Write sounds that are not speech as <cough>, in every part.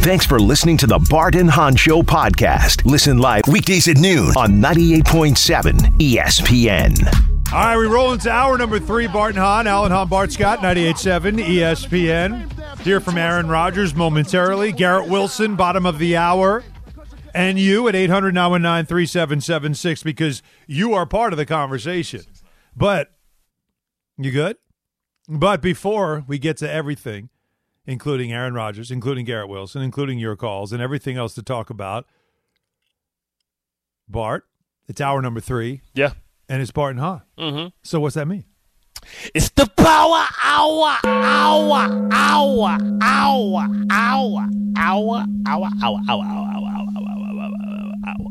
Thanks for listening to the Bart and Hahn Show podcast. Listen live weekdays at noon on 98.7 ESPN. All right, we roll into hour number three. Bart and Hahn, Alan Hahn, Bart Scott, 98.7 ESPN. Hear from Aaron Rodgers momentarily. Garrett Wilson, bottom of the hour. And you at 800 919 3776 because you are part of the conversation. But, you good? But before we get to everything, including Aaron Rodgers, including Garrett Wilson, including your calls, and everything else to talk about, Bart, it's hour number three. Yeah. And it's Bart and Hahn. Mm-hmm. So what's that mean? It's the power hour, hour, hour, hour, hour, hour, hour, hour, hour, hour, hour, hour, hour, hour, hour.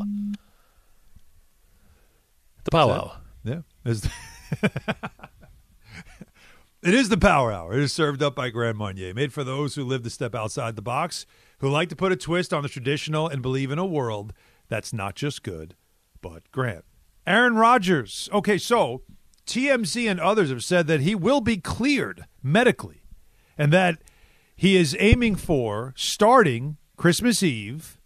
The power hour. Yeah. It's the power hour. It is served up by Grand Marnier, made for those who live to step outside the box, who like to put a twist on the traditional and believe in a world that's not just good, but grand. Aaron Rodgers. Okay, so TMZ and others have said that he will be cleared medically and that he is aiming for starting Christmas Eve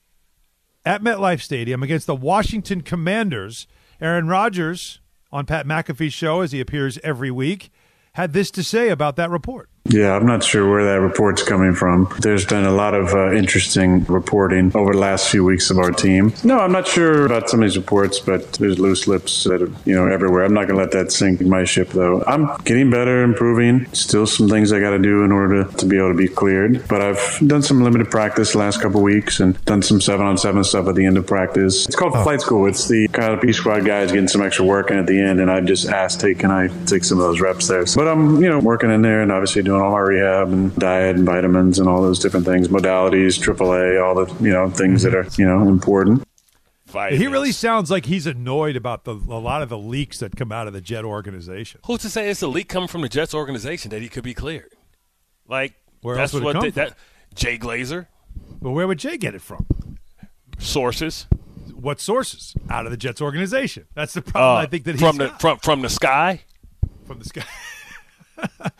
at MetLife Stadium against the Washington Commanders. Aaron Rodgers on Pat McAfee's show, as he appears every week, had this to say about that report. Yeah, I'm not sure where that report's coming from. There's been a lot of uh, interesting reporting over the last few weeks of our team. No, I'm not sure about some of these reports, but there's loose lips that are, you know, everywhere. I'm not going to let that sink my ship, though. I'm getting better, improving. Still some things I got to do in order to, to be able to be cleared. But I've done some limited practice the last couple weeks and done some seven on seven stuff at the end of practice. It's called flight school. It's the kind of B squad guys getting some extra work in at the end, and I just asked, hey, can I take some of those reps there? But I'm, you know, working in there and obviously doing all my rehab and diet and vitamins and all those different things, modalities, AAA, all the you know things that are you know important. He really sounds like he's annoyed about the, a lot of the leaks that come out of the Jet organization. Who's to say it's a leak coming from the Jets organization that he could be cleared? Like Where that's else would it what come they, that Jay Glazer But where would Jay get it from? sources What sources? Out of the Jets organization. That's the problem. uh, I think that he's from the got from from the sky. from the sky. <laughs>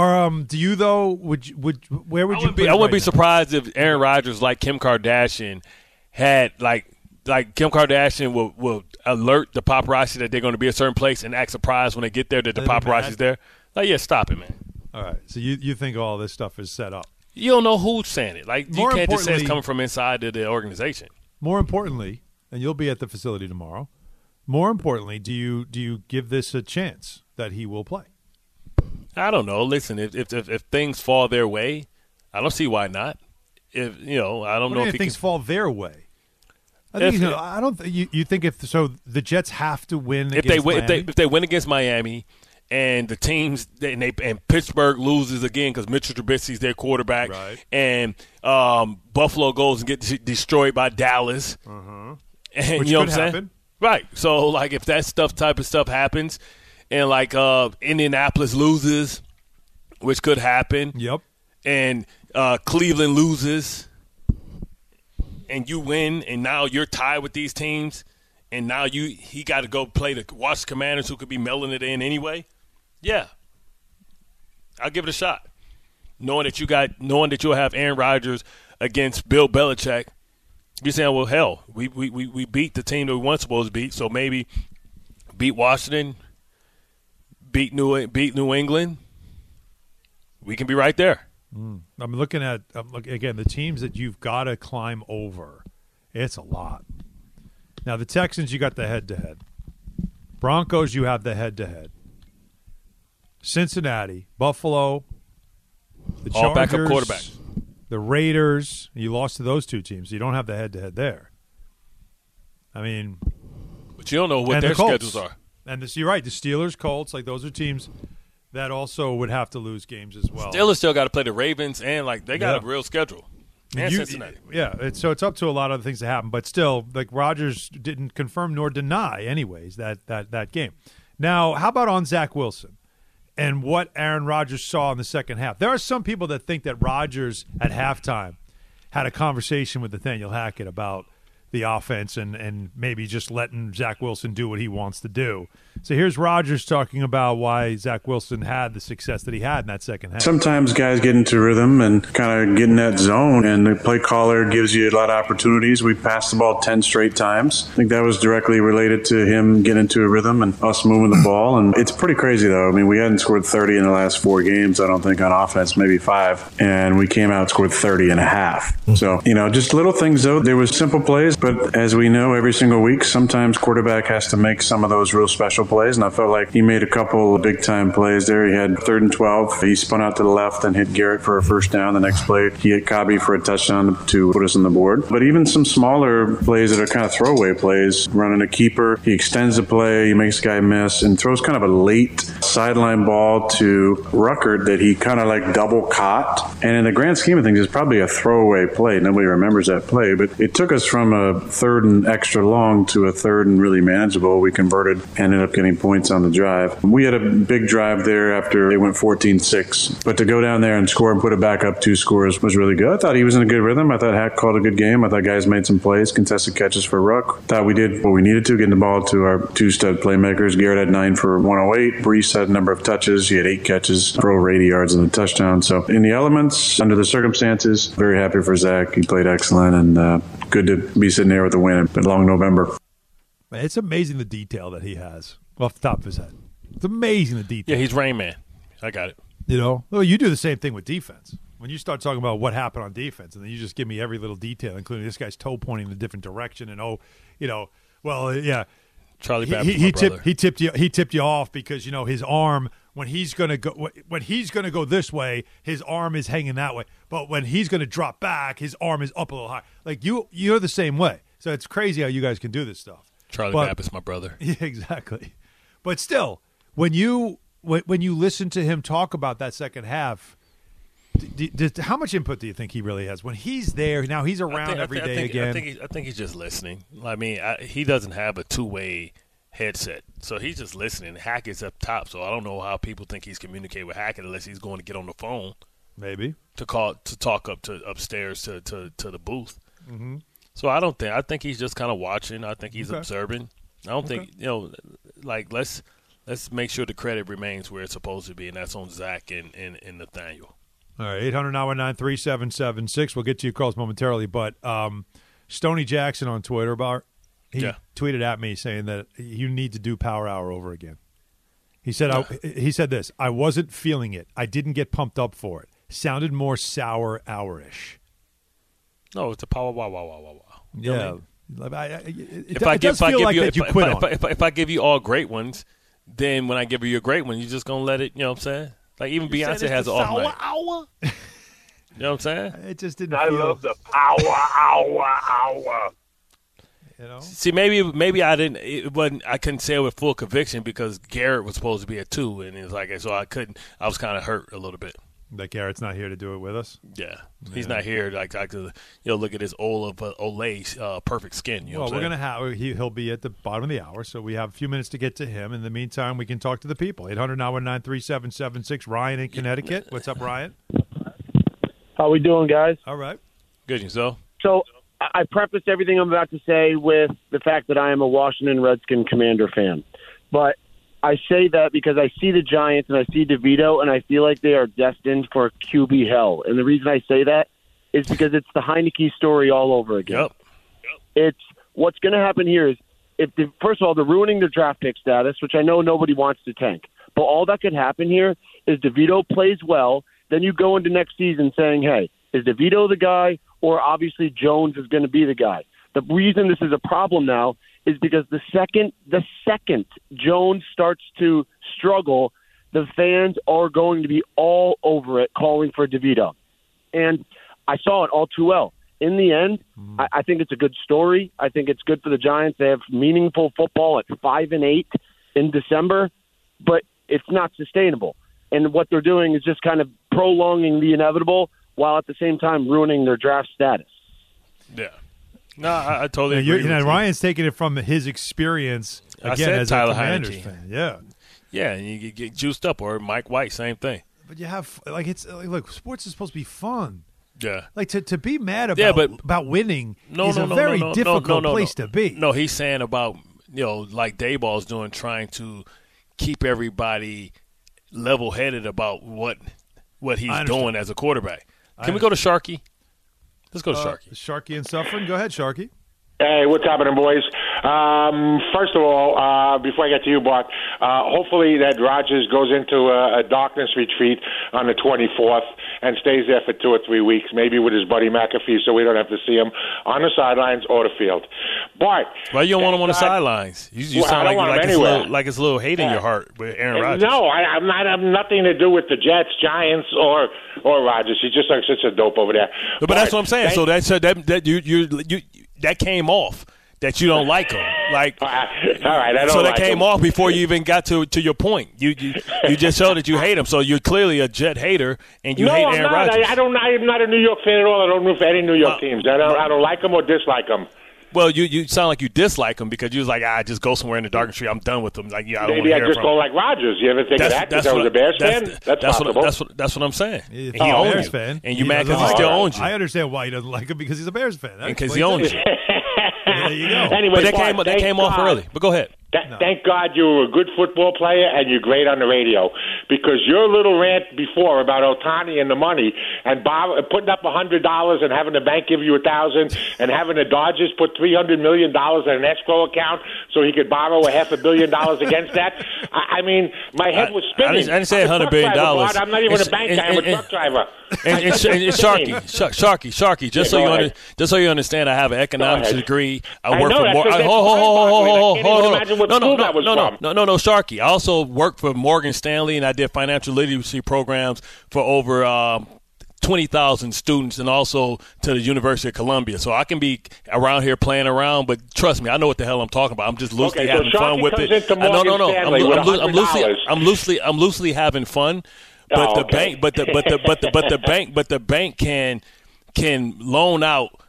or um, do you though? Would you, would where would I you? be, I wouldn't right be now? surprised if Aaron Rodgers, like Kim Kardashian, had like like Kim Kardashian will will alert the paparazzi that they're going to be a certain place and act surprised when they get there that the paparazzi's there. Like, yeah, stop it, man. All right. So you you think all this stuff is set up? You don't know who's saying it. Like, More you can't just say it's coming from inside of the organization. More importantly, and you'll be at the facility tomorrow. More importantly, do you do you give this a chance that he will play? I don't know. Listen, if if if, if things fall their way, I don't see why not. If you know, I don't What know do if things can, fall their way? I think he's gonna, I don't. Th- you, you think if so, the Jets have to win if they against win, if they if they win against Miami, and the teams and they and Pittsburgh loses again because Mitchell Trubisky's their quarterback, Right. and um, Buffalo goes and gets destroyed by Dallas, Uh-huh. Which you know could what I'm saying? happen. Right. So like if that stuff type of stuff happens, and like uh, Indianapolis loses, which could happen, Yep. and uh, Cleveland loses, and you win, and now you're tied with these teams, and now you he got to go play the Washington Commanders, who could be mailing it in anyway. Yeah, I'll give it a shot, knowing that you got knowing that you'll have Aaron Rodgers against Bill Belichick. You're saying, well, hell, we we, we, we beat the team that we weren't supposed to beat, so maybe beat Washington, beat New beat New England. We can be right there. Mm. I'm looking at I'm look, again the teams that you've got to climb over. It's a lot. Now the Texans, you got the head to head. Broncos, you have the head to head. Cincinnati, Buffalo, the All backup Chargers, quarterbacks. the Raiders. You lost to those two teams. You don't have the head to head there. I mean, But you don't know what their the schedules are. And this, you're right. The Steelers, Colts, like those are teams that also would have to lose games as well. Steelers still got to play the Ravens, and like they got Yeah. a real schedule. And You- Cincinnati. Yeah, it's, so it's up to a lot of things to happen, but still, like Rodgers didn't confirm nor deny, anyways, that that that game. Now, how about on Zach Wilson and what Aaron Rodgers saw in the second half? There are some people that think that Rodgers at halftime had a conversation with Nathaniel Hackett about the offense and and maybe just letting Zach Wilson do what he wants to do. So here's Rodgers talking about why Zach Wilson had the success that he had in that second half. Sometimes guys get into rhythm and kind of get in that zone, and the play caller gives you a lot of opportunities. We passed the ball 10 straight times. I think that was directly related to him getting into a rhythm and us moving the ball. And it's pretty crazy, though. I mean, we hadn't scored 30 in the last four games, I don't think, on offense, maybe five. And we came out scored 30 and a half. So, you know, just little things, though. There was simple plays, but as we know, every single week, sometimes quarterback has to make some of those real special plays. And I felt like he made a couple of big time plays there. He had third and 12. He spun out to the left and hit Garrett for a first down. The next play, he hit Cobby for a touchdown to put us on the board. But even some smaller plays that are kind of throwaway plays, running a keeper, he extends the play, he makes guy miss, and throws kind of a late sideline ball to Ruckert that he kind of like double caught. And in the grand scheme of things, it's probably a throwaway play. Nobody remembers that play, but it took us from a third and extra long to a third and really manageable. We converted, ended up getting points on the drive. We had a big drive there after they went 14 6. But to go down there and score and put it back up two scores was really good. I thought he was in a good rhythm. I thought Hack called a good game. I thought guys made some plays, contested catches for Ruck. Thought we did what we needed to, getting the ball to our two stud playmakers. Garrett had nine for 108. Breece had a number of touches. He had eight catches for over 80 yards and a touchdown. So, in the elements, under the circumstances, very happy for Zach. He played excellent and uh, good to be sitting there with the win in long November. Man, it's amazing the detail that he has off the top of his head. It's amazing the detail. Yeah, he's Rain Man. I got it. You know, well, you do the same thing with defense. When you start talking about what happened on defense, and then you just give me every little detail, including this guy's toe pointing in a different direction, and oh, you know, well, yeah, Charlie he, he, he tipped he tipped you he tipped you off because you know his arm when he's gonna go when he's gonna go this way, his arm is hanging that way, but when he's gonna drop back, his arm is up a little high. Like you, you're the same way. So it's crazy how you guys can do this stuff. Charlie But- Baptist, my brother. <laughs> Yeah, exactly. But still, when you when, when you listen to him talk about that second half, d d d- how much input do you think he really has when he's there? Now he's around think- every think- day I think, again. I think, he, I think he's just listening. I mean, I, he doesn't have a two way headset, so he's just listening. Hackett's up top, so I don't know how people think he's communicating with Hackett unless he's going to get on the phone Maybe. to call to talk up to upstairs to to, to the booth. Mm-hmm. So I don't think I think he's just kind of watching. I think he's Okay. observing. I don't think you know, like let's let's make sure the credit remains where it's supposed to be, and that's on Zach and and, and Nathaniel. All right, 800 919 3776. We'll get to your calls momentarily. But um, Stony Jackson on Twitter, Bart, he Yeah. tweeted at me saying that you need to do Power Hour over again. He said, I, he said this I wasn't feeling it. I didn't get pumped up for it. Sounded more sour hour-ish. No, it's a power wow wow wow wow wow. You know what I Yeah. Like, I- I- it, it, if I give, does if I feel give like you, if, you quit if, I, if, if I give you all great ones, then when I give you a great one, you're just gonna let it. You know what I'm saying? Like even Beyonce has an off night. hour. You know what I'm saying? <laughs> It just didn't I feel, love the power hour hour. You know. See, maybe maybe I didn't. It wasn't. I couldn't say it with full conviction because Garrett was supposed to be a two, and it's like so I couldn't. I was kind of hurt a little bit. That Garrett's not here to do it with us. Yeah, he's not here. Like I could, you know, look at his Ola uh, Olay uh, perfect skin. You know well, what we're I'm gonna have he, he'll be at the bottom of the hour, so we have a few minutes to get to him. In the meantime, we can talk to the people. 800 3776 Ryan in Connecticut. What's up, Ryan? How we doing, guys? All right. Good, yourself. So I prefaced everything I'm about to say with the fact that I am a Washington Redskin Commander fan, but I say that because I see the Giants and I see DeVito, and I feel like they are destined for QB hell. And the reason I say that is because it's the Heinicke story all over again. Yep. it's what's going to happen here is if the, first of all they're ruining their draft pick status, which I know nobody wants to tank. But all that could happen here is DeVito plays well, then you go into next season saying, "Hey, is DeVito the guy, or obviously Jones is going to be the guy?" The reason this is a problem now is because the second the second Jones starts to struggle, the fans are going to be all over it, calling for DeVito and I saw it all too well. In the end, mm. I, I think it's a good story. I think it's good for the Giants. They have meaningful football at five and eight in December, but it's not sustainable. And what they're doing is just kind of prolonging the inevitable while at the same time ruining their draft status. Yeah. No, I, I totally Yeah, agree. you're, with you know. Ryan's taking it from his experience I again said as Tyler a Commanders Heinicke. fan. Yeah, Yeah, and you get- get juiced up, or Mike White, same thing. but you have like it's like look, sports is supposed to be fun. Yeah. Like to, to be mad about Yeah, but- about winning No, is no, a no, very no, no, difficult no, no, place no. to be. No, he's saying about you know like Daboll's doing, trying to keep everybody level headed about what what he's doing as a quarterback. I Can we go to Sharky? Let's go to Uh, Sharky. Sharky and suffering. Go ahead, Sharky. Hey, what's happening, boys? Um, first of all, uh, before I get to you, Bart, uh, hopefully that Rodgers goes into a, a darkness retreat on the 24th and stays there for two or three weeks, maybe with his buddy McAfee, so we don't have to see him on the sidelines or the field. Bart, Why you don't want him on the sidelines? You, you Well, sound like like it's, a little, like it's a little hate in your uh, heart with Aaron uh, Rodgers. No, I, I'm not. I have nothing to do with the Jets, Giants, or or Rodgers. He's just like such a dope over there. but, but that's what I'm saying. thank- So that's that that you you you that came off that you don't like him. Like <laughs> all right, I don't so that like came him. off before you even got to to your point. You you, you just showed that you hate him. So you're clearly a Jet hater and you no, hate I'm Aaron not. Rodgers. I, I don't. I'm not a New York fan at all. I don't root for any New York Uh, teams. I don't. I don't like them or dislike them. well, you you sound like you dislike him because you was like, ah, just go somewhere in the dark street. I'm done with him. Like, yeah, I don't Maybe want I just from don't like Rodgers. You ever think of that? Because I was a Bears that's, fan. That's, That's, possible. what that's what that's what I'm saying. If he he's a owns Bears you, fan, and you he mad because he still him. owns you. I understand why he doesn't like him because he's a Bears fan. That because he owns it. you. There you go. anyway, But that came that came off God- early. But go ahead. Th- Thank God you were a good football player and you're great on the radio because your little rant before about Ohtani and the money and Bob uh, putting up a hundred dollars and having the bank give you a thousand and having the Dodgers put three hundred million dollars in an escrow account so he could borrow a half a billion dollars against that. <laughs> I, I mean, my head was I spinning. didn't- I didn't say a 100 truck billion dollars. I'm not even It's- a bank guy. I'm a truck driver. And, and, and, and Sharky, Sharky, Sharky. Just Yeah, so you under, just so you understand, I have an economics degree. I I work know, for more. I- Hold, hold, hold, hold, way. I hold, can't hold, even hold. imagine what No, no, school no, that was no, no, from. no, no, no, Sharky. I also worked for Morgan Stanley, and I did financial literacy programs for over. Um, 20,000 students and also to the University of Columbia. So I can be around here playing around, but trust me, I know what the hell I'm talking about. I'm just loosely Okay, so having fun with it. Uh, no, no, no. I'm, I'm, loo- I'm loosely I'm loosely I'm loosely having fun. But Oh, the okay. bank but the but the but the but the <laughs> bank but the bank can can loan out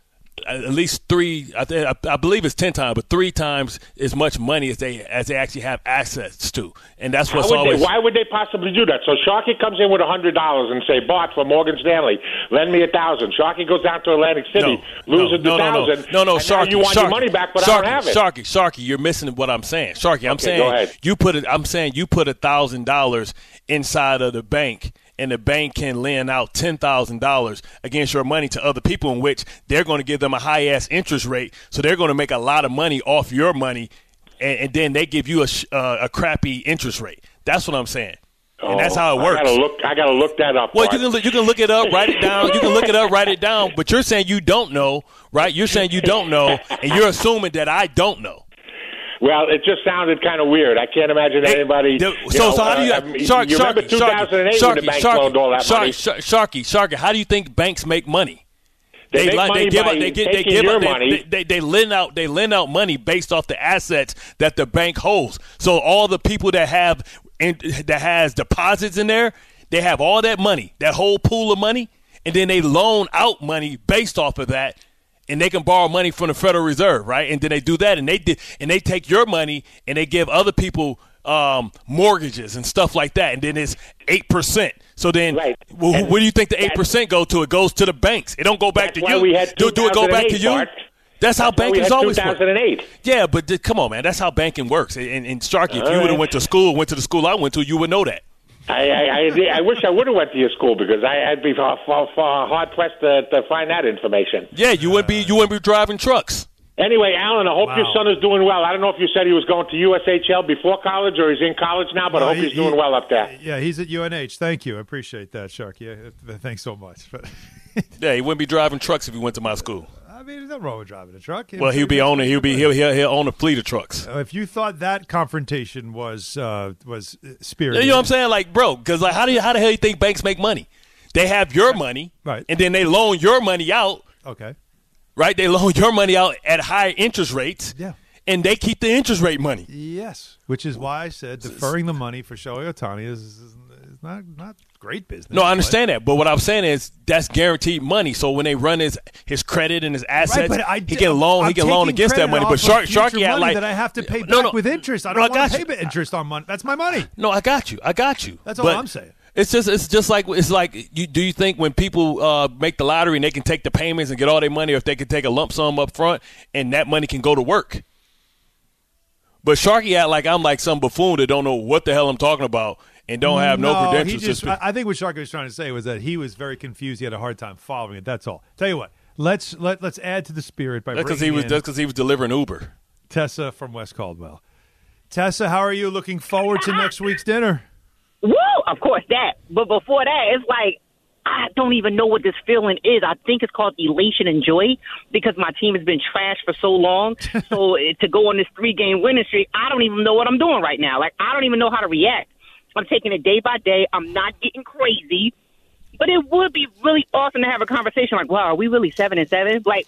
at least three. I, th- I believe it's ten times, but three times as much money as they as they actually have access to, and that's what's always. they, why would they possibly do that? So Sharky comes in with a hundred dollars and say, "Bart from Morgan Stanley, lend me a thousand. Sharky goes down to Atlantic City, loses no, the no, no, thousand. no, no, and now Sharky, you want Sharky, your money back, but Sharky, I don't have it. Sharky, Sharky, you're missing what I'm saying. Sharky, I'm Okay, saying you put it. I'm saying you put a thousand dollars inside of the bank, and the bank can lend out ten thousand dollars against your money to other people, in which they're going to give them a high ass interest rate, so they're going to make a lot of money off your money, and, and then they give you a uh, a crappy interest rate. That's what I'm saying, and that's how it Oh, works. I gotta look. I gotta look that up. Well, you can look- you can look it up, write it down. You can look it up, write it down. But you're saying you don't know, right? You're saying you don't know, and you're assuming that I don't know. Well, it just sounded kind of weird. I can't imagine anybody. the- so, know, so how do you, uh, mean, Shark, you remember Sharky, 2008 Sharky, when the bank Sharky, loaned all that Sharky, money? Sharky, Sharky, how do you think banks make money? They make like- money give by out, they get, they give out, they- money. They, they, they lend out, they lend out money based off the assets that the bank holds. So all the people that have, in, that has deposits in there, they have all that money, that whole pool of money, and then they loan out money based off of that, and they can borrow money from the Federal Reserve, right? And then they do that, and they did, and they take your money and they give other people um, mortgages and stuff like that, and then it's eight percent. So then, Right. And where do you think the eight percent go to? It goes to the banks. It don't go back to you. do, do it go back to you? Bart. That's how That's why we banking had always works. 2008. Yeah, but th- come on, man. That's how banking works. And, and Starkey, if you would have right. went to school, went to the school I went to, you would know that. I, I, I, I wish I would have went to your school because I, I'd be far, far, far hard pressed to, to find that information. Yeah, you wouldn't be you wouldn't be driving trucks. Anyway, Alan, I hope your son is doing well. I don't know if you said he was going to USHL before college or he's in college now, but I hope he- he's doing he- well up there. Yeah, he's at UNH. Thank you. I appreciate that, Sharky. Yeah, thanks so much. But <laughs> Yeah, he wouldn't be driving trucks if he went to my school. Mean, there's nothing wrong with driving a truck. Well, he'll be owning he'll be he'll he'll, he'll own a fleet of trucks. Uh, If you thought that confrontation was uh, was uh, You know what I'm saying? Like, bro, because like, how do you how the hell do you think banks make money? They have your money, Right. And then they loan your money out, Okay. right? They loan your money out at high interest rates, Yeah. and they keep the interest rate money. Yes, which is why I said deferring the money for Shohei Ohtani is, is, is not not great business. No, I but- understand that, but what I'm saying is that's guaranteed money. So when they run his his credit and his assets, Right, but I, he can loan I'm he can loan against that money. But Shark Sharky had like that I have to pay back no, no. with interest. I don't I want to pay you. interest on money. That's my money. No, I got you. I got you. That's all But I'm saying. It's just it's just like it's like you do you think when people uh, make the lottery and they can take the payments and get all their money, or if they can take a lump sum up front and that money can go to work. But Sharky act like I'm like some buffoon that don't know what the hell I'm talking about and don't have no, he credentials. just, to I. I think what Sharky was trying to say was that he was very confused. He had a hard time following it. That's all. Tell you what, let's let let's add to the spirit by because he was in that's because he was delivering Uber. Tessa from West Caldwell. Tessa, how are you looking forward to next week's dinner? Woo! Of course that. But before that, it's like I don't even know what this feeling is. I think it's called elation and joy because my team has been trashed for so long. <laughs> so eh, to go on this three game winning streak, I don't even know what I'm doing right now. Like I don't even know how to react. I'm taking it day by day. I'm not getting crazy. But it would be really awesome to have a conversation like, wow, are we really seven and seven? Like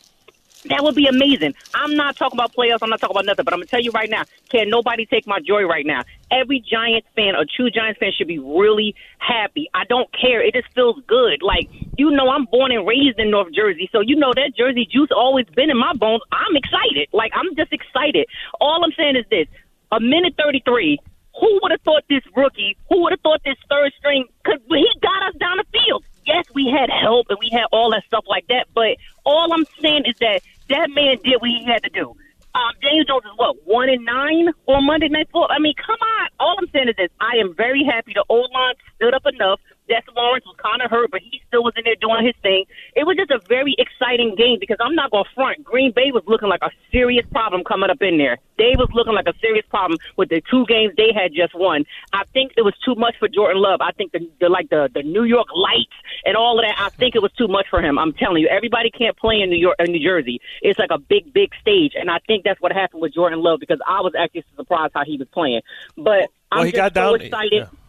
that would be amazing. I'm not talking about playoffs. I'm not talking about nothing. But I'm gonna tell you right now, can nobody take my joy right now? Every Giants fan, a true Giants fan, should be really happy. I don't care. It just feels good. Like you know, I'm born and raised in North Jersey, so you know that Jersey juice always been in my bones. I'm excited. Like I'm just excited. All I'm saying is this: a minute 33. Who would have thought this rookie? Who would have thought this third string? Because he got us down the field. Yes, we had help and we had all that stuff like that. But all I'm saying is that that man did what he had to do. Um, Daniel Jones is what one and nine on Monday Night Football. I mean, come on. All I'm saying is this: I am very happy the O line stood up enough. Dex Lawrence was kind of hurt, but he still was in there doing his thing. It was just a very exciting game because I'm not going to front. Green Bay was looking like a serious problem coming up in there. They was looking like a serious problem with the two games they had just won. I think it was too much for Jordan Love. I think the, the like the the New York Lights and all of that. I think it was too much for him. I'm telling you, everybody can't play in New York, in New Jersey. It's like a big, big stage, and I think that's what happened with Jordan Love because I was actually surprised how he was playing. But I'm he just got so down. excited. yeah.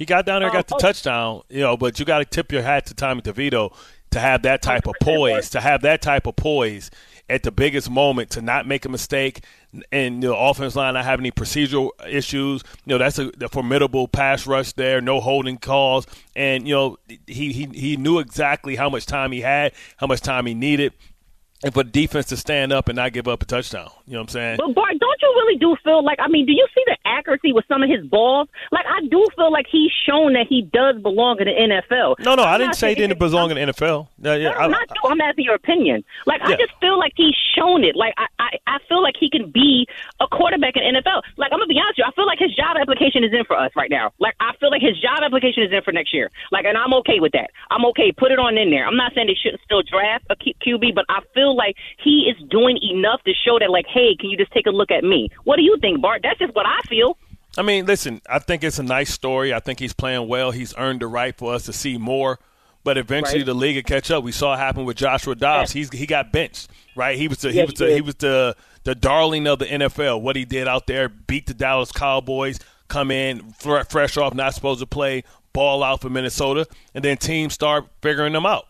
He got down there, got the Oh, touchdown, you know. But you got to tip your hat to Tommy DeVito to have that type of poise, to have that type of poise at the biggest moment, to not make a mistake, and the offense line not have any procedural issues. You know, that's a, a formidable pass rush there, no holding calls, and you know he he he knew exactly how much time he had, how much time he needed. And for the defense to stand up and not give up a touchdown, you know what I'm saying? But Bart, don't you really do feel like I mean, do you see the accuracy with some of his balls? Like I do feel like he's shown that he does belong in the NFL. No, no, I I'm didn't say he didn't belong in the NFL. No, yeah, No, I- not you. I'm asking your opinion. Like I just feel like he's shown it. Like I, I, I feel like he can be a quarterback in NFL. Like I'm gonna be honest with you, I feel like his job application is in for us right now. Like I feel like his job application is in for next year. Like, and I'm okay with that. I'm okay. Put it on in there. I'm not saying they shouldn't still draft a QB, but I feel like he is doing enough to show that, like, hey, can you just take a look at me? What do you think, Bart? That's just what I feel. I mean, listen, I think it's a nice story. I think he's playing well. He's earned the right for us to see more. But eventually, Right. the league will catch up. We saw it happen with Joshua Dobbs. He's he got benched, right? He was the he Yes, was the, he was the the darling of the NFL. What he did out there, beat the Dallas Cowboys, come in fresh off, not supposed to play, ball out for Minnesota, and then teams start figuring them out.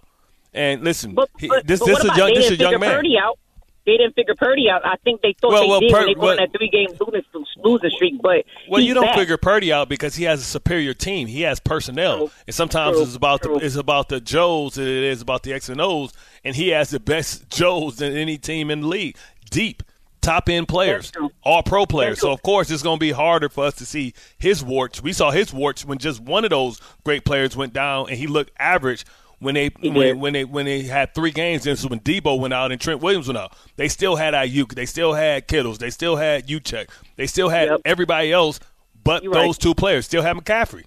And listen, But, he- this but this a young they this a young figure man. Purdy out? They didn't figure Purdy out. I think they thought Well, they well, did Pur- when they went on that three game losing, losing streak. But Well, you don't back. figure Purdy out because he has a superior team. He has personnel, True. and sometimes True. it's about True. the it's about the Joes than it is about the X and O's. And he has the best Joes than any team in the league. Deep, top end players, all pro players. So of course it's going to be harder for us to see his warts. We saw his warts when just one of those great players went down, and he looked average. When they when, when they when they had three games, this is when Deebo went out and Trent Williams went out. They still had Aiyuk, they still had Kittles, they still had Juszczyk, they still had Yep. everybody else, but You're right. those two players still have McCaffrey.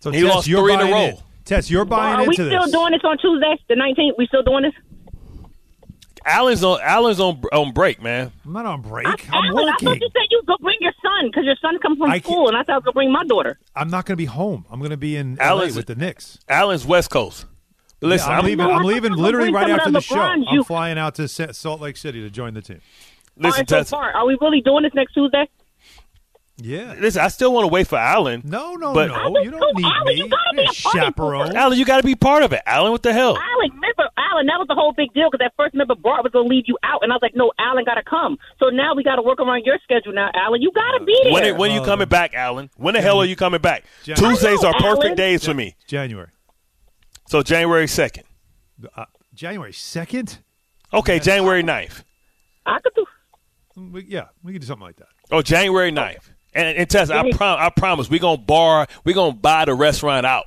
So He Tess, lost you're three in a buying row. in. Tess, you're buying Are we still this. doing this on Tuesday, the 19th? We still doing this? Alan's on Alan's on on break, man. I'm not on break. I, I'm Alan, I thought working. you said you go bring your son because your son comes from I school, and I thought I was going to bring my daughter. I'm not going to be home. I'm going to be in Alan's- LA with the Knicks. Alan's West Coast. But listen, Yeah, I'm, I'm, leaving. No, I I'm leaving literally right after that the show. LeBron I'm flying out to Salt Lake City to join the team. Listen, right, so far, are we really doing this next Tuesday? Yeah. listen. I still want to wait for Alan. No, no, But- no. You don't need Alan, me. you gotta be a a chaperone. Alan, you got to be part of it. Alan, what the hell? Alec, remember, Alan, that was the whole big deal because at first, remember, Bart was going to leave you out. And I was like, no, Alan got to come. So now we got to work around your schedule now, Alan. You got to be there. When, when are you coming back, Alan? When the hell are you coming back? Tuesdays are perfect Alan. days for me. January. So January 2nd. Uh, January 2nd? Okay, January 9th. I could do. We, yeah, we could do something like that. Oh, January 9th. And, and Tess, I, prom- I promise, we're going to bar, we're going to buy the restaurant out.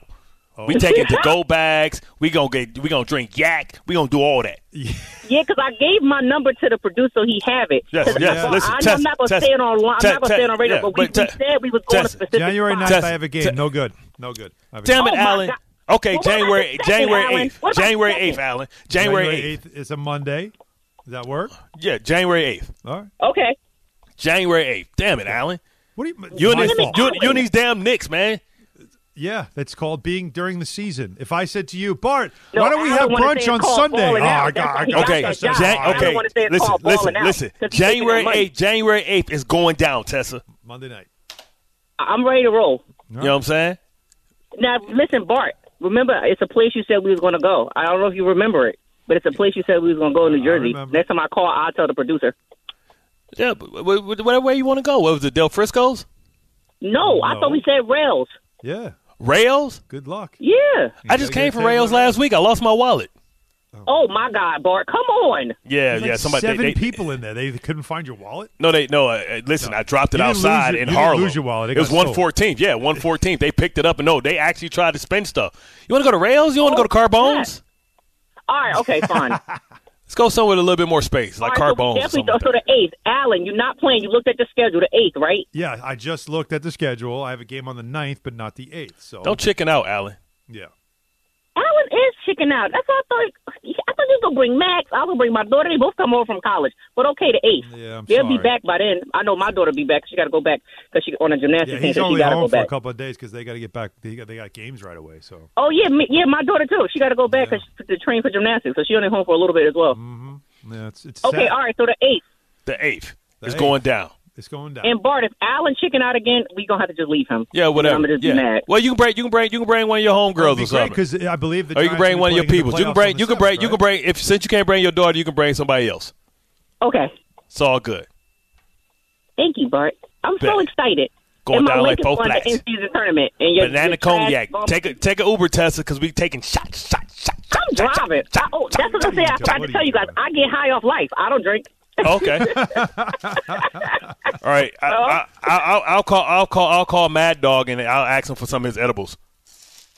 We oh. taking to <laughs> go bags. We gonna get. We gonna drink yak. We gonna do all that. Yeah, because I gave my number to the producer, so he have it. Yes, 'Cause yes. I, Listen, I, Tess, am not gonna Tess, say it on. I'm Tess, not gonna say it on radio, yeah, but we, but we said we was going Tess, to specific January 9th, spots. I have a game. Tess- no good. No good. I have a Damn it, Oh, my Alan. God. Okay, Well, January January eighth. What about the January eighth, Alan. January January eighth. is a Monday. Does that work? Yeah, January eighth. All right. Okay. January eighth. Damn it, Alan. What do you? You and my these, you, you and these damn Knicks, man. Yeah, that's called being during the season. If I said to you, Bart, No, why don't we have don't wanna brunch on Sunday? Oh, out. I got, I got, what he Okay, got I that got- job. Jan- don't okay. wanna say Listen, listen, balling out, listen. 'cause he's making January eighth. January eighth is going down, Tessa. Monday night. I'm ready to roll. You know what I'm saying? Now, listen, Bart. Remember, it's a place you said we was going to go. I don't know if you remember it, but it's a place you said we was going to go in New Jersey. Next time I call, I'll tell the producer. Yeah, but wh- wh- whatever way you want to go. What was it, Del Frisco's? No, I thought we said Rao's. Yeah. Rao's? Good luck. Yeah. I just came from Rao's table last week. I lost my wallet. Oh my God, Bart, come on. Yeah, There's like yeah. Somebody seven they, they, people in there. They couldn't find your wallet. No, they no. Uh, uh, listen, I dropped it You didn't lose outside your- in you didn't Harlem. lose your wallet. It It was got one sold. fourteenth. Yeah, one fourteenth. They picked it up and no, they actually tried to spend stuff. You want to go to Rao's? You want to go to Carbones? All right, okay, fine. <laughs> Let's go somewhere with a little bit more space, like All right, so Carbones. definitely something like so that. the eighth. Alan, you're not playing. You looked at the schedule, the eighth, right? Yeah, I just looked at the schedule. I have a game on the ninth, but not the 8th. So Don't chicken out, Alan. yeah. Alan is chicken out. That's what I thought. I thought you was gonna bring Max. I was gonna bring my daughter. They both come over from college. But okay, the eighth. Yeah, I'm They'll sorry. be back by then. I know my daughter will be back. She got to go back because she on a gymnastics Yeah, team, he's so she only got to home go for a couple of days because they got to get back. They got, they got games right away. So Oh yeah, me, yeah, my daughter too. She got to go back 'cause she to train for gymnastics, so she only home for a little bit as well. Mm-hmm. yeah, it's it's Okay, sad. all right. So the eighth. The eighth The is eighth. going down. It's going down. And Bart, if Alan chicken out again, we gonna have to just leave him. Yeah, whatever. I'm gonna just yeah. be mad. Well, you can bring you can bring you can bring one of your homegirls or something. because I believe the or you can Giants bring one of your playing in the people. You can playoffs bring you can bring 7th, you can right? bring if since you can't bring your daughter, you can bring somebody else. Okay. It's all good. Thank you, Bart. I'm so excited. Going and down like Lakers both won the in-season tournament, and your, Banana your trash cognac. bum- Take a take a Uber Tessa because we taking shots, shots, shots. I'm driving. I, oh, that's what I said. I forgot to tell you you guys. I get high off life. I don't drink. Okay. All right. I, I, I, I'll, I'll call. I'll call. I'll call Mad Dog and I'll ask him for some of his edibles.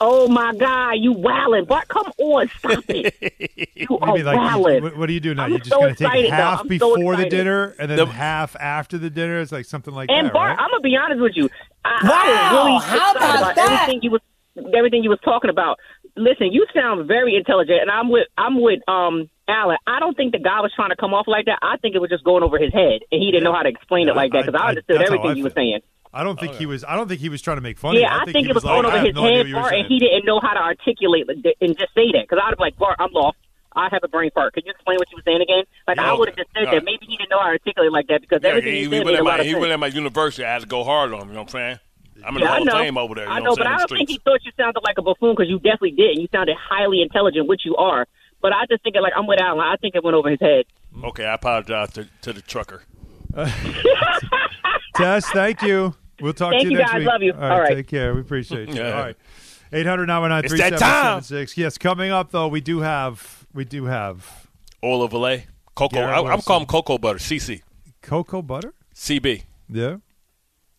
Oh my God, you wildin', Bart! Come on, stop it. <laughs> You are Maybe like you- wildin'. what, what do you do now? I'm You're just so going to take excited, though. half I'm so before the dinner and then The- half after the dinner. It's like something like And that, And Bart, right? I'm gonna be honest with you. I, I Wow, was really how excited about that? everything you was everything you was talking about. Listen, you sound very intelligent, and I'm with I'm with um Alan. I don't think the guy was trying to come off like that. I think it was just going over his head, and he didn't know how to explain Yeah, it like that because I- I, I- understood that's everything I you were saying. I don't think he was. I don't think he was trying to make fun of Yeah, you. I, think, he it was like, going I over his no head, what you were Bart, and he didn't know how to articulate it and just say that. Because I'd be like, Bart, I'm lost. I have a brain fart. Could you explain what you were saying again? Like I would have just said all that. Maybe he didn't know how to articulate like that because everything he, he, he, said made at a lot my, of he sense. went at my university. I had to go hard on him. You know what I'm saying? I'm in Yeah, the Hall of Fame over there. You I know, know, but I'm I saying? don't think he thought you sounded like a buffoon because you definitely didn't. You sounded highly intelligent, which you are. But I just think it like I'm with Alan. I think it went over his head. Okay, I apologize to, to the trucker. Uh, <laughs> Tess, thank you. We'll talk Thank to you, you, next guys. week. Love you. All right, All right. take care. We appreciate you. Yeah. All right. 800 919 It's that time. 3776. Yes, coming up though, we do have we do have Oil of Olay. Cocoa. Garrett I, I'm calling him cocoa butter. CC. cocoa butter. CB. Yeah.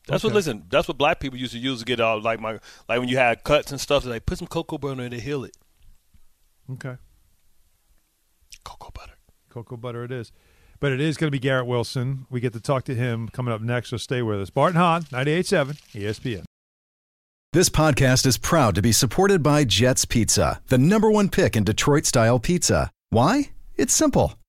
That's what listen. That's what black people used to use to get all like my like when you had cuts and stuff. They like, put some cocoa butter in to heal it. Okay. Cocoa butter. Cocoa butter it is. But it is going to be Garrett Wilson. We get to talk to him coming up next, so stay with us. Bart and Hahn, 98.7 ESPN. This podcast is proud to be supported by Jets Pizza, the number one pick in Detroit style pizza. Why? It's simple.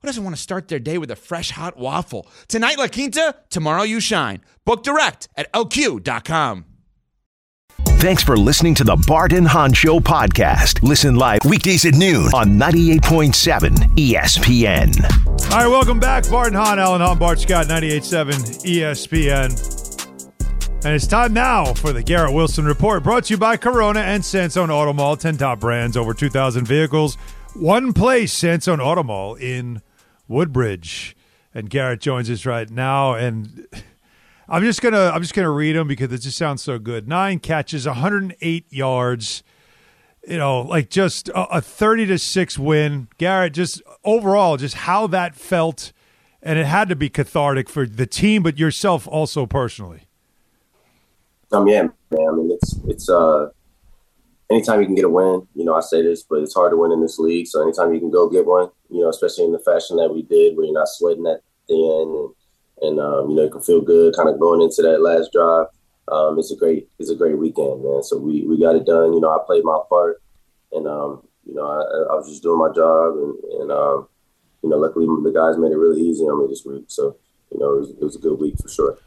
who doesn't want to start their day with a fresh hot waffle? Tonight, La Quinta, tomorrow, you shine. Book direct at lq.com. Thanks for listening to the Bart and Hahn Show podcast. Listen live weekdays at noon on 98.7 ESPN. All right, welcome back. Bart and Hahn, Alan Hahn, Bart Scott, 98.7 ESPN. And it's time now for the Garrett Wilson Report, brought to you by Corona and Sansone Auto Mall. 10 top brands, over 2,000 vehicles. One place, Sansone Auto Mall in Woodbridge. And Garrett joins us right now. And I'm just gonna I'm just gonna read them because it just sounds so good. Nine catches, 108 yards. You know, like just a, a 30 to six win. Garrett, just overall, just how that felt, and it had to be cathartic for the team, but yourself also personally. Um, yeah, man. I mean, it's it's uh, anytime you can get a win, you know, I say this, but it's hard to win in this league. So anytime you can go get one, you know, especially in the fashion that we did, where you're not sweating at the end, and, and um, you know, you can feel good, kind of going into that last drive. Um, it's a great, it's a great weekend, man. So we we got it done. You know, I played my part, and um, you know, I, I was just doing my job, and, and um, you know, luckily the guys made it really easy on me this week. So you know, it was, it was a good week for sure.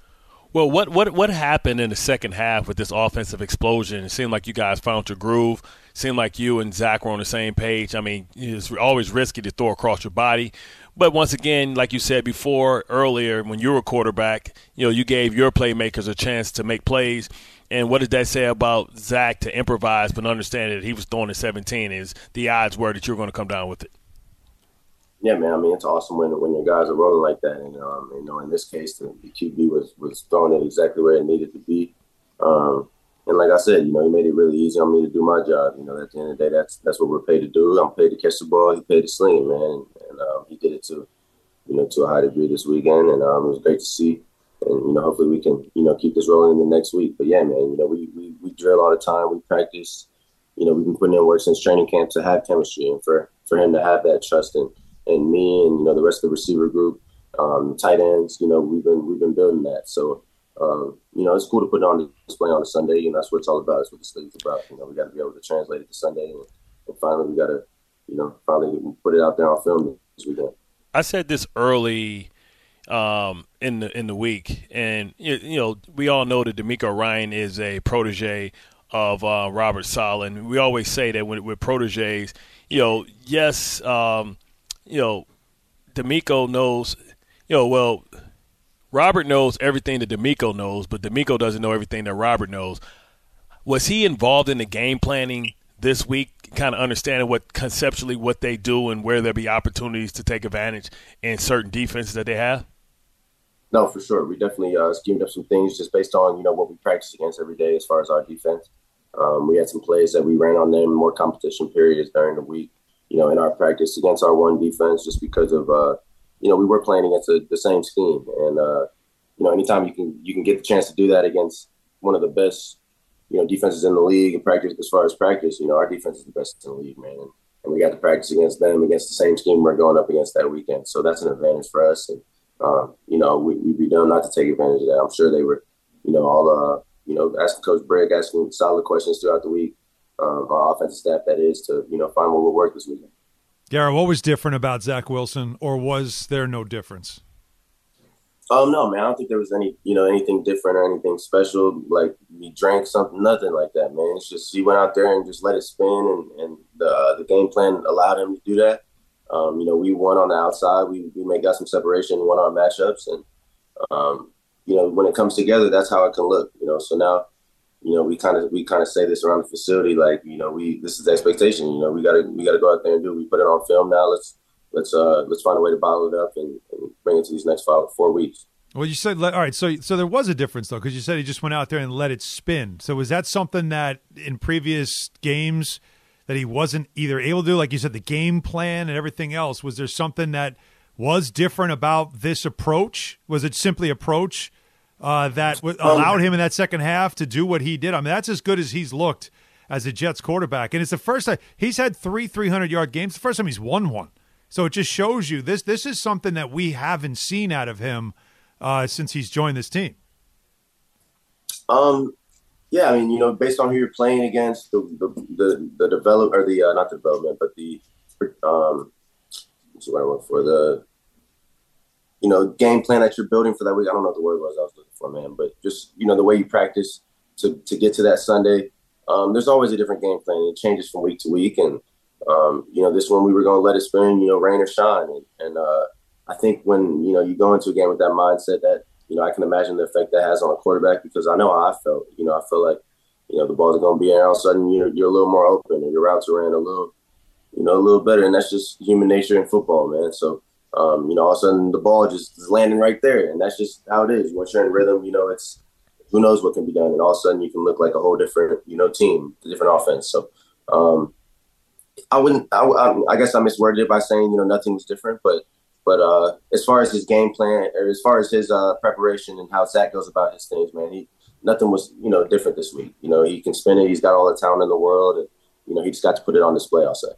Well, what what what happened in the second half with this offensive explosion? It seemed like you guys found your groove. It seemed like you and Zach were on the same page. I mean, it's always risky to throw across your body, but once again, like you said before earlier, when you were quarterback, you know you gave your playmakers a chance to make plays. And what did that say about Zach to improvise but understand that he was throwing at 17? Is the odds were that you were going to come down with it? Yeah, man. I mean, it's awesome when when your guys are rolling like that, and um, you know, in this case, the, the QB was was throwing it exactly where it needed to be. Um, and like I said, you know, he made it really easy on me to do my job. You know, at the end of the day, that's that's what we're paid to do. I'm paid to catch the ball. He paid to sling, man, and, and um, he did it to, you know, to a high degree this weekend, and um, it was great to see. And you know, hopefully we can, you know, keep this rolling in the next week. But yeah, man, you know, we we, we drill all the time. We practice. You know, we've been putting in work since training camp to have chemistry, and for for him to have that trust and and me and you know the rest of the receiver group, um, tight ends. You know, we've been we've been building that. So um, you know, it's cool to put it on display on a Sunday. You know, that's what it's all about. That's what this league's about. You know, we got to be able to translate it to Sunday, and, and finally we got to, you know, finally put it out there on film this weekend. I said this early um, in the in the week, and you know, we all know that DeMeco Ryan is a protege of uh, Robert Saleh. We always say that when, with proteges, you know, yes. Um, you know, DeMeco knows, you know, well, Robert knows everything that DeMeco knows, but DeMeco doesn't know everything that Robert knows. Was he involved in the game planning this week, kind of understanding what conceptually what they do and where there be opportunities to take advantage in certain defenses that they have? No, for sure. We definitely uh, schemed up some things just based on you know what we practice against every day as far as our defense. Um, we had some plays that we ran on them more competition periods during the week you know, in our practice against our one defense, just because of, uh, you know, we were playing against a, the same scheme, and uh, you know, anytime you can you can get the chance to do that against one of the best, you know, defenses in the league and practice as far as practice, you know, our defense is the best in the league, man, and, we got to practice against them against the same scheme we're going up against that weekend, so that's an advantage for us, and um, you know, we, we'd be dumb not to take advantage of that. I'm sure they were, you know, all uh, you know, asking Coach Bregg, asking solid questions throughout the week um, our offensive staff that is to you know find what will work this weekend. Garrett, what was different about Zach Wilson, or was there no difference? Um, no, man. I don't think there was any, you know, anything different or anything special. Like he drank something, nothing like that, man. It's just he went out there and just let it spin, and, and the uh, the game plan allowed him to do that. Um, you know, we won on the outside. We we made got some separation, won our matchups, and um, you know, when it comes together, that's how it can look. You know, so now, you know, we kind of we kind of say this around the facility, like you know, we this is the expectation. You know, we gotta we gotta go out there and do. It. We put it on film now. Let's let's uh let's find a way to bottle it up and, and bring it to these next five, four weeks. Well, you said all right. So, so there was a difference though, because you said he just went out there and let it spin. So, was that something that in previous games that he wasn't either able to do, like you said, the game plan and everything else? Was there something that was different about this approach? Was it simply approach uh, that w- Um, allowed him in that second half to do what he did? I mean, that's as good as he's looked as a Jets quarterback, and it's the first time he's had three 300 yard games. The first time he's won one. So it just shows you this. This is something that we haven't seen out of him uh, since he's joined this team. Um, yeah, I mean, you know, based on who you're playing against, the the the, the develop or the uh, not the development, but the um, what's the word I for the you know game plan that you're building for that week. I don't know what the word was I was looking for, man, but just you know the way you practice to to get to that Sunday. Um, there's always a different game plan. It changes from week to week, and um, you know this one we were going to let it spin, you know, rain or shine, and, and uh, I think when you know you go into a game with that mindset that you know I can imagine the effect that has on a quarterback because I know how I felt. You know, I feel like you know the balls are going to be in. All of a sudden, you're you're a little more open, and your routes are ran a little, you know, a little better, and that's just human nature in football, man. So. Um, you know, all of a sudden the ball just is landing right there, and that's just how it is. Once you're in rhythm, you know, it's who knows what can be done, and all of a sudden you can look like a whole different, you know, team, a different offense. So, um, I wouldn't. I, I, guess I misworded it by saying you know nothing was different, but but uh, as far as his game plan, or as far as his uh, preparation and how Zach goes about his things, man, he nothing was you know different this week. You know, he can spin it. He's got all the talent in the world, and you know he just got to put it on display. I'll say.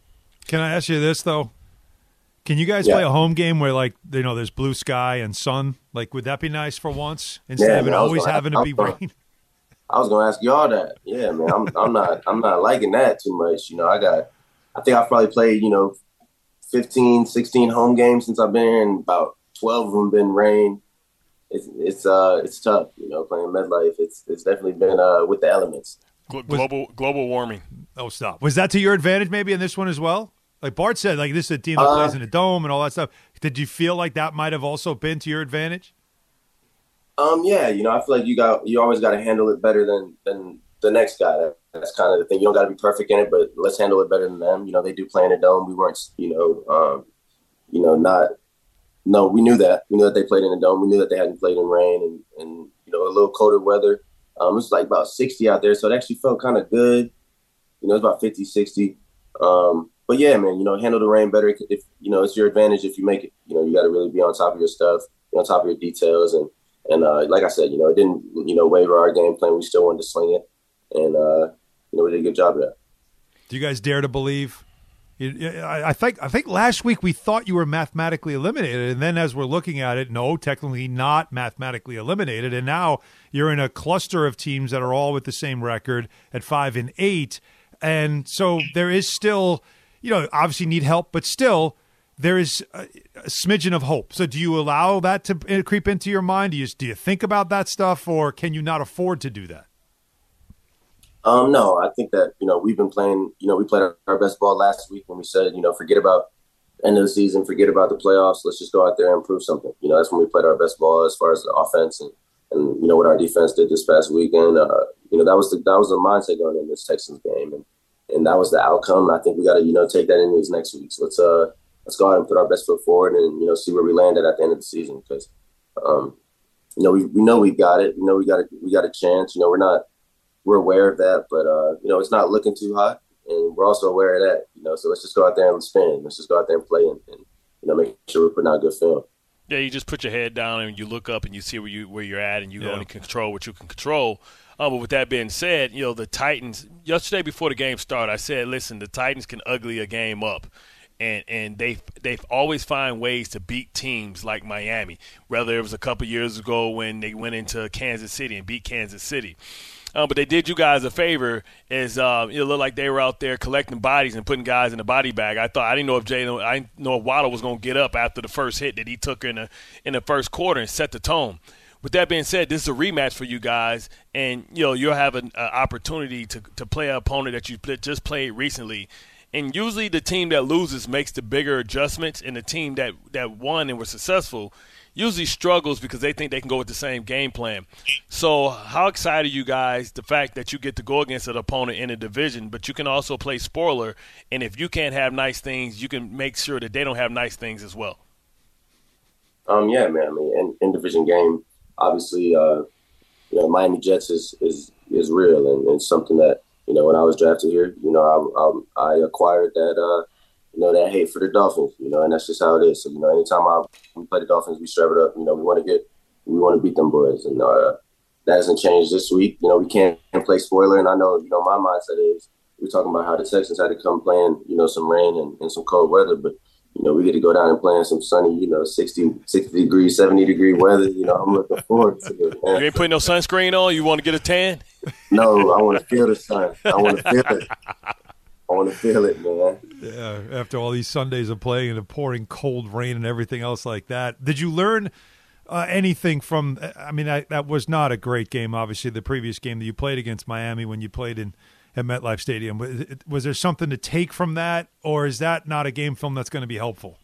Can I ask you this though? Can you guys Yeah. play a home game where like you know there's blue sky and sun? Like, would that be nice for once instead Yeah, of it man, I always gonna- having to I be was gonna- rain? I was gonna ask y'all that. Yeah, man. I'm I'm not I'm not liking that too much. You know, I got I think I've probably played, you know, 15, 16 home games since I've been here and about 12 of them been rain. It's it's uh it's tough, you know, playing MetLife. It's it's definitely been uh with the elements. Glo- global global warming. Oh, stop. Was that to your advantage maybe in this one as well? Like Bart said, like this is a team that Uh, plays in a dome and all that stuff. Did you feel like that might have also been to your advantage? Um, yeah, you know, I feel like you got you always got to handle it better than than the next guy. That's kind of the thing. You don't got to be perfect in it, but let's handle it better than them. You know, they do play in a dome. We weren't, you know, um, you know, not. No, we knew that. We knew that they played in a dome. We knew that they hadn't played in rain and and you know a little colder weather. Um, it was like about 60 out there, so it actually felt kind of good. You know, it's about 50, 60. Um, but yeah, man, you know, handle the rain better. If you know, it's your advantage if you make it. You know, you got to really be on top of your stuff, be on top of your details, and and uh, like I said, you know, it didn't you know waver our game plan. We still wanted to sling it, and uh, you know, we did a good job of that. Do you guys dare to believe? I think I think last week we thought you were mathematically eliminated, and then as we're looking at it, no, technically not mathematically eliminated, and now you're in a cluster of teams that are all with the same record at five and eight, and so there is still, you know, obviously need help, but still there is a, a smidgen of hope. So do you allow that to creep into your mind? Do you do you think about that stuff, or can you not afford to do that? Um, no, I think that you know we've been playing. You know, we played our, our best ball last week when we said, you know, forget about end of the season, forget about the playoffs. Let's just go out there and prove something. You know, that's when we played our best ball as far as the offense and and you know what our defense did this past weekend. Uh, you know, that was the that was the mindset going in this Texans game, and and that was the outcome. I think we got to you know take that in these next weeks. Let's uh let's go out and put our best foot forward, and you know see where we landed at the end of the season because. Um, you know, we, we know we got it. We know we got a, we got a chance. You know, we're not we're aware of that, but uh, you know, it's not looking too hot, and we're also aware of that. You know, so let's just go out there and spin. Let's just go out there and play, and, and you know, make sure we're putting out good film. Yeah, you just put your head down and you look up and you see where you where you're at, and you Yeah. only control what you can control. Uh, but with that being said, you know the Titans. Yesterday before the game started, I said, "Listen, the Titans can ugly a game up." And, and they they've always find ways to beat teams like Miami. Whether it was a couple years ago when they went into Kansas City and beat Kansas City, uh, but they did you guys a favor as uh, it looked like they were out there collecting bodies and putting guys in the body bag. I thought I didn't know if Jalen, I didn't know if Waddle was going to get up after the first hit that he took in the in the first quarter and set the tone. With that being said, this is a rematch for you guys, and you know you'll have an uh, opportunity to to play an opponent that you just played recently. And usually, the team that loses makes the bigger adjustments, and the team that that won and was successful usually struggles because they think they can go with the same game plan. So, how excited are you guys the fact that you get to go against an opponent in a division, but you can also play spoiler, and if you can't have nice things, you can make sure that they don't have nice things as well. Um, yeah, man. I mean, in, in division game, obviously, uh, you know, Miami Jets is is is real and, something that you know when I was drafted here, you know, I, I, I acquired that. Uh, you know, that hate for the Dolphins, you know, and that's just how it is. So, you know, anytime I, we play the Dolphins, we strap it up. You know, we want to get, we want to beat them boys. And uh, that hasn't changed this week. You know, we can't play spoiler. And I know, you know, my mindset is we're talking about how the Texans had to come playing, you know, some rain and, and some cold weather. But, you know, we get to go down and play in some sunny, you know, 60, 60 degree, 70 degree weather. You know, I'm looking forward to it. Man. You ain't putting no sunscreen on? You want to get a tan? No, I want to feel the sun. I want to feel it. <laughs> I want to feel it, man. Yeah, after all these Sundays of playing and the pouring cold rain and everything else like that, did you learn uh, anything from? I mean, I, that was not a great game. Obviously, the previous game that you played against Miami when you played in at MetLife Stadium. Was, was there something to take from that, or is that not a game film that's going to be helpful?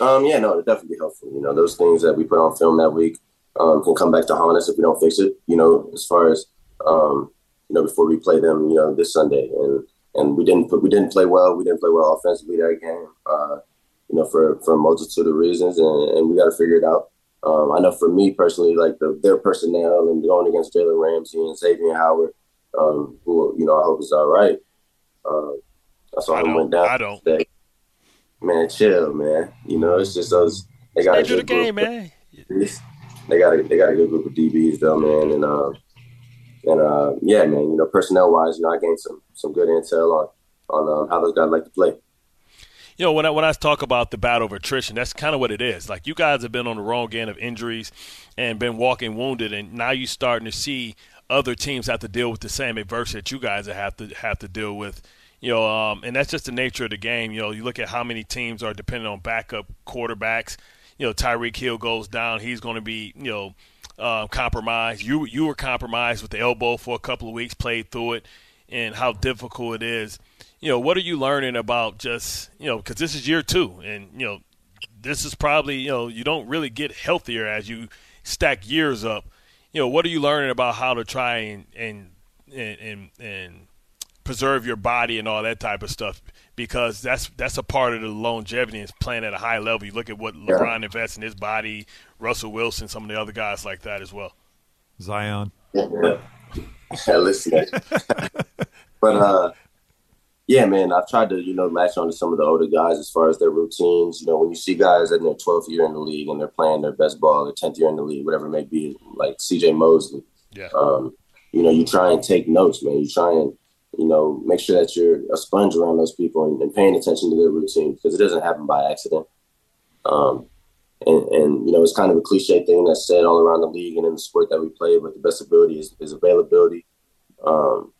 Um, yeah, no, it definitely helpful. You know, those things that we put on film that week um, can come back to haunt us if we don't fix it. You know, as far as um, you know, before we play them, you know, this Sunday and and we didn't we didn't play well. We didn't play well offensively that game. Uh, you know, for for a multitude of reasons, and, and we got to figure it out. Um, I know for me personally, like the, their personnel and going against Jalen Ramsey and Xavier Howard, um, who you know I hope is all right. Uh, I saw him went down. I don't. Today. Man, chill, man. You know, it's just those. They got a good the game, group. man. They got a they got a good group of DBs though, man, and. Uh, and uh, yeah, man, you know, personnel wise, you know, I gained some some good intel on on um, how those guys like to play. You know, when I when I talk about the battle of attrition, that's kind of what it is. Like you guys have been on the wrong end of injuries and been walking wounded, and now you're starting to see other teams have to deal with the same adversity that you guys have to have to deal with. You know, um, and that's just the nature of the game. You know, you look at how many teams are dependent on backup quarterbacks. You know, Tyreek Hill goes down, he's going to be you know uh, compromised. You you were compromised with the elbow for a couple of weeks, played through it, and how difficult it is. You know, what are you learning about just you know because this is year two, and you know this is probably you know you don't really get healthier as you stack years up. You know, what are you learning about how to try and and and and, and preserve your body and all that type of stuff because that's that's a part of the longevity and playing at a high level. You look at what LeBron invests in his body, Russell Wilson, some of the other guys like that as well. Zion. Yeah, listen. but uh, yeah, man, I've tried to you know latch on to some of the older guys as far as their routines. You know, when you see guys in their 12th year in the league and they're playing their best ball, their 10th year in the league, whatever it may be, like C.J. Mosley. Yeah. Um, you know, you try and take notes, man. You try and you know, make sure that you're a sponge around those people and, and paying attention to their routine because it doesn't happen by accident. Um, and, and, you know, it's kind of a cliche thing that's said all around the league and in the sport that we play, but the best ability is, is availability. Um,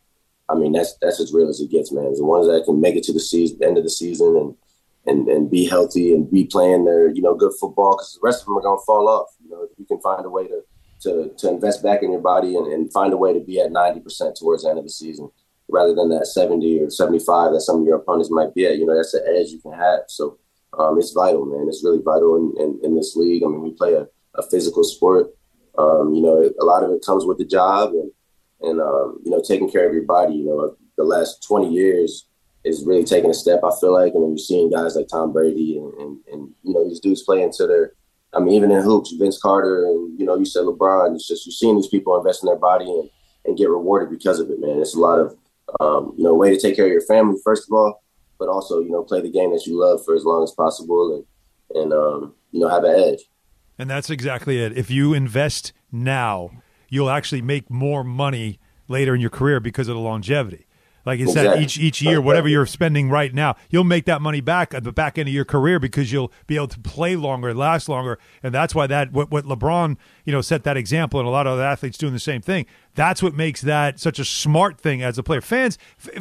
I mean, that's that's as real as it gets, man. The ones that can make it to the season, the end of the season, and and and be healthy and be playing their you know good football because the rest of them are gonna fall off. You know, if you can find a way to to to invest back in your body and, and find a way to be at ninety percent towards the end of the season, rather than that 70 or 75 that some of your opponents might be at. You know, that's the edge you can have. So um, it's vital, man. It's really vital in, in, in, this league. I mean, we play a, a physical sport. Um, you know, a lot of it comes with the job and, and um, you know, taking care of your body. You know, the last 20 years is really taking a step, I feel like. And then you're seeing guys like Tom Brady and, and, and, you know, these dudes playing to their, I mean, even in hoops, Vince Carter and, you know, you said LeBron, it's just you're seeing these people invest in their body and, and get rewarded because of it, man. It's a lot of um, you know, way to take care of your family first of all, but also you know play the game that you love for as long as possible and and um, you know have an edge. And that's exactly it. If you invest now, you'll actually make more money later in your career because of the longevity. Like you exactly. said, each each year, whatever you're spending right now, you'll make that money back at the back end of your career because you'll be able to play longer, last longer, and that's why that what, what LeBron you know set that example, and a lot of other athletes doing the same thing. That's what makes that such a smart thing as a player. Fans,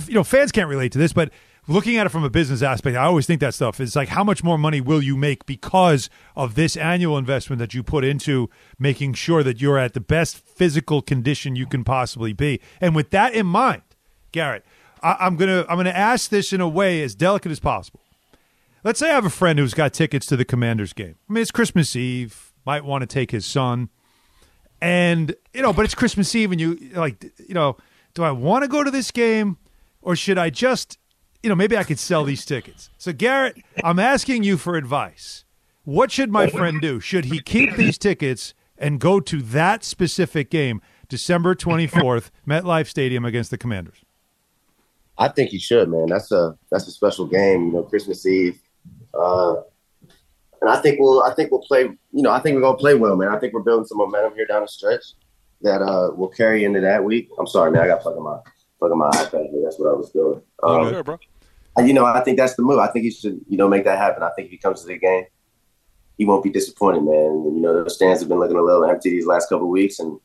you know, fans can't relate to this, but looking at it from a business aspect, I always think that stuff is like how much more money will you make because of this annual investment that you put into making sure that you're at the best physical condition you can possibly be. And with that in mind, Garrett, I, am gonna I'm gonna ask this in a way as delicate as possible. Let's say I have a friend who's got tickets to the Commanders game. I mean, it's Christmas Eve. might want to take his son. And, you know, but it's Christmas Eve and you like, you know, do I want to go to this game or should I just, you know, maybe I could sell these tickets. So, Garrett, I'm asking you for advice. What should my friend do? Should he keep these tickets and go to that specific game, December 24th, MetLife Stadium against the Commanders? I think he should, man. That's a that's a special game, you know, Christmas Eve. Uh, and I think we'll I think we'll play. You know, I think we're gonna play well, man. I think we're building some momentum here down the stretch that uh will carry into that week. I'm sorry, man. I got plugging my plugging my iPad here. That's what I was doing. Um, sure, bro. You know, I think that's the move. I think he should, you know, make that happen. I think if he comes to the game, he won't be disappointed, man. You know, the stands have been looking a little empty these last couple of weeks, and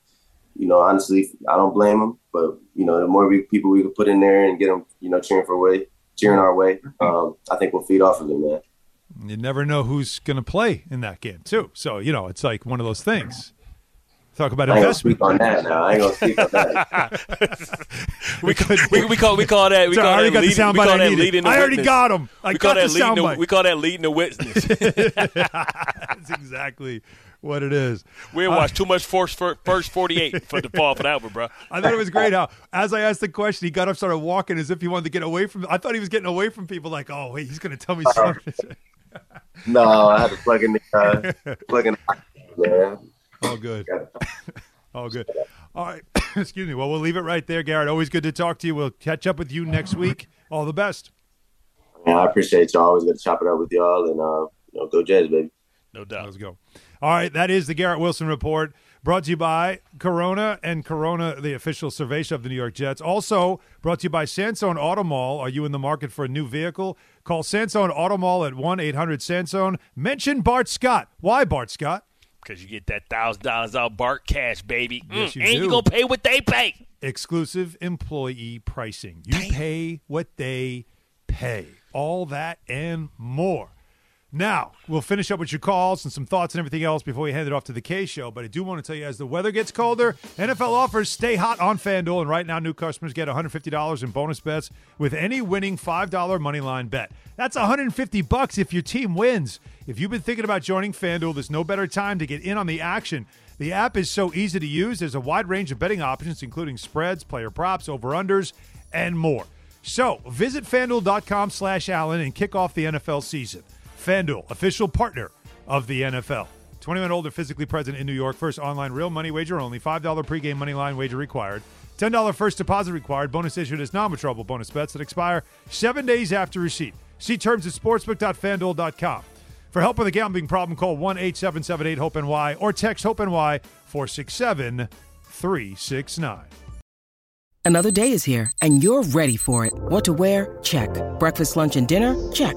you know, honestly, I don't blame him. But you know, the more we, people we can put in there and get them, you know, cheering for way, cheering our way, um, I think we'll feed off of it, man. You never know who's going to play in that game, too. So you know, it's like one of those things. Talk about I ain't gonna investment. speak on that now. I ain't gonna speak on that. <laughs> we, we, we call we call that we Sorry, I call already that got the leading, we call I that needed. leading the I already witness. got 'em. I we call got that the leading soundbite. we call that leading the witness. <laughs> That's exactly what it is. we Uh, watched too much first first forty eight <laughs> for the fall for that one, bro. I thought it was great how, as I asked the question, he got up, started walking as if he wanted to get away from. I thought he was getting away from people. Like, oh wait, he's going to tell me something. no, I had to plug in the uh, plug in. The, man. All good. <laughs> All good. All right. <coughs> Excuse me. Well, we'll leave it right there, Garrett. Always good to talk to you. We'll catch up with you next week. All the best. Yeah, I appreciate y'all. Always good to chop it up with y'all, and uh, you know, go Jets, baby. No doubt. Let's go. All right, that is the Garrett Wilson report brought to you by Corona and Corona, the official survey of the New York Jets. Also brought to you by Sansone Auto Mall. Are you in the market for a new vehicle? Call Sansone Auto Mall at 1 800 Sansone. Mention Bart Scott. Why Bart Scott? Because you get that thousand dollars out Bart cash, baby. Yes, Mm, you and do. you gonna pay what they pay. Exclusive employee pricing. You pay what they pay. All that and more. Now, we'll finish up with your calls and some thoughts and everything else before we hand it off to the K show. But I do want to tell you, as the weather gets colder, NFL offers stay hot on FanDuel. And right now, new customers get $150 in bonus bets with any winning $5 money line bet. That's 150 bucks if your team wins. If you've been thinking about joining FanDuel, there's no better time to get in on the action. The app is so easy to use. There's a wide range of betting options, including spreads, player props, over-unders, and more. So visit FanDuel.com slash Alan and kick off the NFL season. FanDuel, official partner of the NFL. 21 older, physically present in New York. First online real money wager only. $5 pregame money line wager required. $10 first deposit required. Bonus issued as non-withdrawable bonus bets that expire seven days after receipt. See terms at sportsbook.fanduel.com. For help with a gambling problem, call 1 877 HOPE NY or text HOPE NY 467 369. Another day is here, and you're ready for it. What to wear? Check. Breakfast, lunch, and dinner? Check.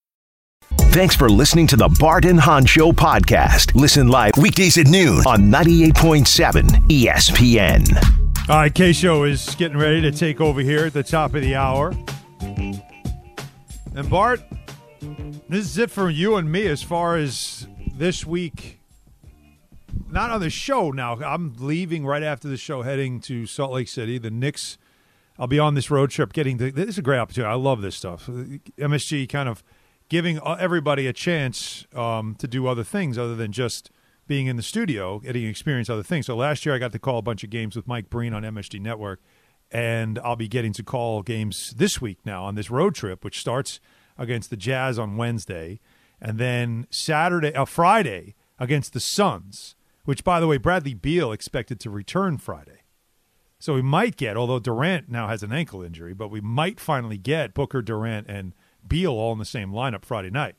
Thanks for listening to the Bart and Hahn Show podcast. Listen live weekdays at noon on 98.7 ESPN. All right, K Show is getting ready to take over here at the top of the hour. And Bart, this is it for you and me as far as this week. Not on the show now. I'm leaving right after the show, heading to Salt Lake City. The Knicks. I'll be on this road trip. Getting to, this is a great opportunity. I love this stuff. MSG kind of giving uh, everybody a chance um, to do other things other than just being in the studio, getting experience other things. So last year I got to call a bunch of games with Mike Breen on MSG Network, and I'll be getting to call games this week now on this road trip, which starts against the Jazz on Wednesday, and then Saturday, uh, Friday against the Suns. Which, by the way, Bradley Beal expected to return Friday. So we might get, although Durant now has an ankle injury, but we might finally get Booker, Durant, and Beal all in the same lineup Friday night.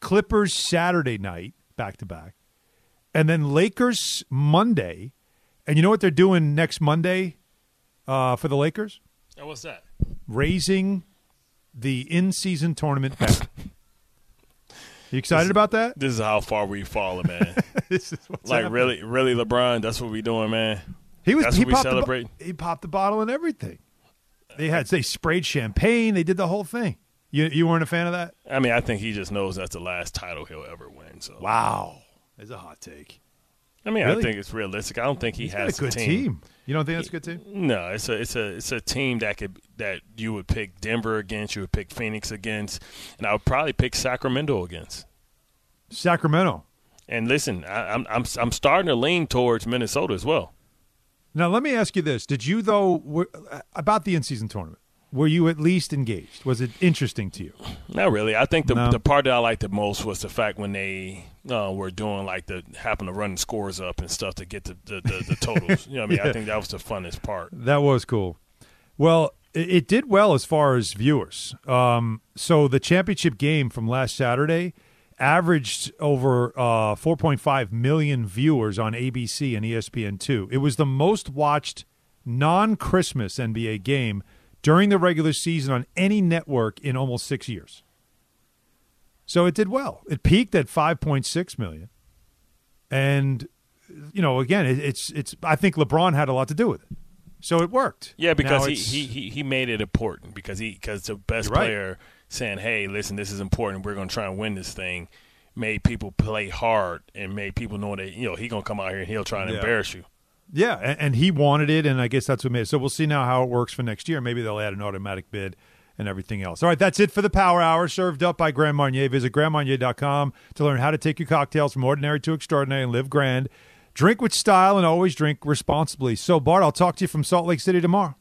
Clippers Saturday night, back to back. And then Lakers Monday. And you know what they're doing next Monday uh, for the Lakers? Oh, what's that? Raising the in season tournament bet. You excited This- about that? This is how far we've fallen, man. <laughs> this is what's like happening. really, really, LeBron. That's what we doing, man. He was That's he what we popped the bo- he popped the bottle and everything. They had they sprayed champagne. They did the whole thing. You you weren't a fan of that? I mean, I think he just knows that's the last title he'll ever win. So wow, it's a hot take. I mean, Really? I think it's realistic. I don't think he He's has a good team. You don't think that's a good team? No, it's a it's a it's a team that could that you would pick Denver against, you would pick Phoenix against, and I would probably pick Sacramento against. Sacramento. And listen, I, I'm I'm I'm starting to lean towards Minnesota as well. Now let me ask you this: Did you though uh, about the in season tournament? Were you at least engaged? Was it interesting to you? Not really. I think the No. the part that I liked the most was the fact when they uh, were doing like the happen to run scores up and stuff to get the the, the, the totals. you know, what I mean, <laughs> Yeah. I think that was the funnest part. That was cool. Well, it, it did well as far as viewers. Um, so the championship game from last Saturday averaged over uh, 4.5 million viewers on ABC and E ESPN2. It was the most watched non Christmas NBA game during the regular season on any network in almost six years. So it did well. It peaked at 5.6 million. And, you know, again, it, it's, it's, I think LeBron had a lot to do with it. So it worked. Yeah, because he, he, he, he made it important because he because the best right. player saying, "Hey, listen, this is important. We're going to try and win this thing." Made people play hard and made people know that you know he gonna come out here and he'll try and Yeah. embarrass you. Yeah, and, and he wanted it, and I guess that's what made it. So we'll see now how it works for next year. Maybe they'll add an automatic bid and everything else. All right, that's it for the Power Hour, served up by Grand Marnier. Visit grandmarnier.com to learn how to take your cocktails from ordinary to extraordinary and live grand. Drink with style and always drink responsibly. So, Bart, I'll talk to you from Salt Lake City tomorrow.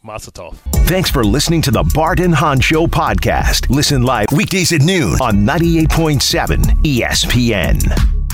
Mazel Thanks for listening to the Bart and Hahn Show podcast. Listen live weekdays at noon on 98.7 ESPN.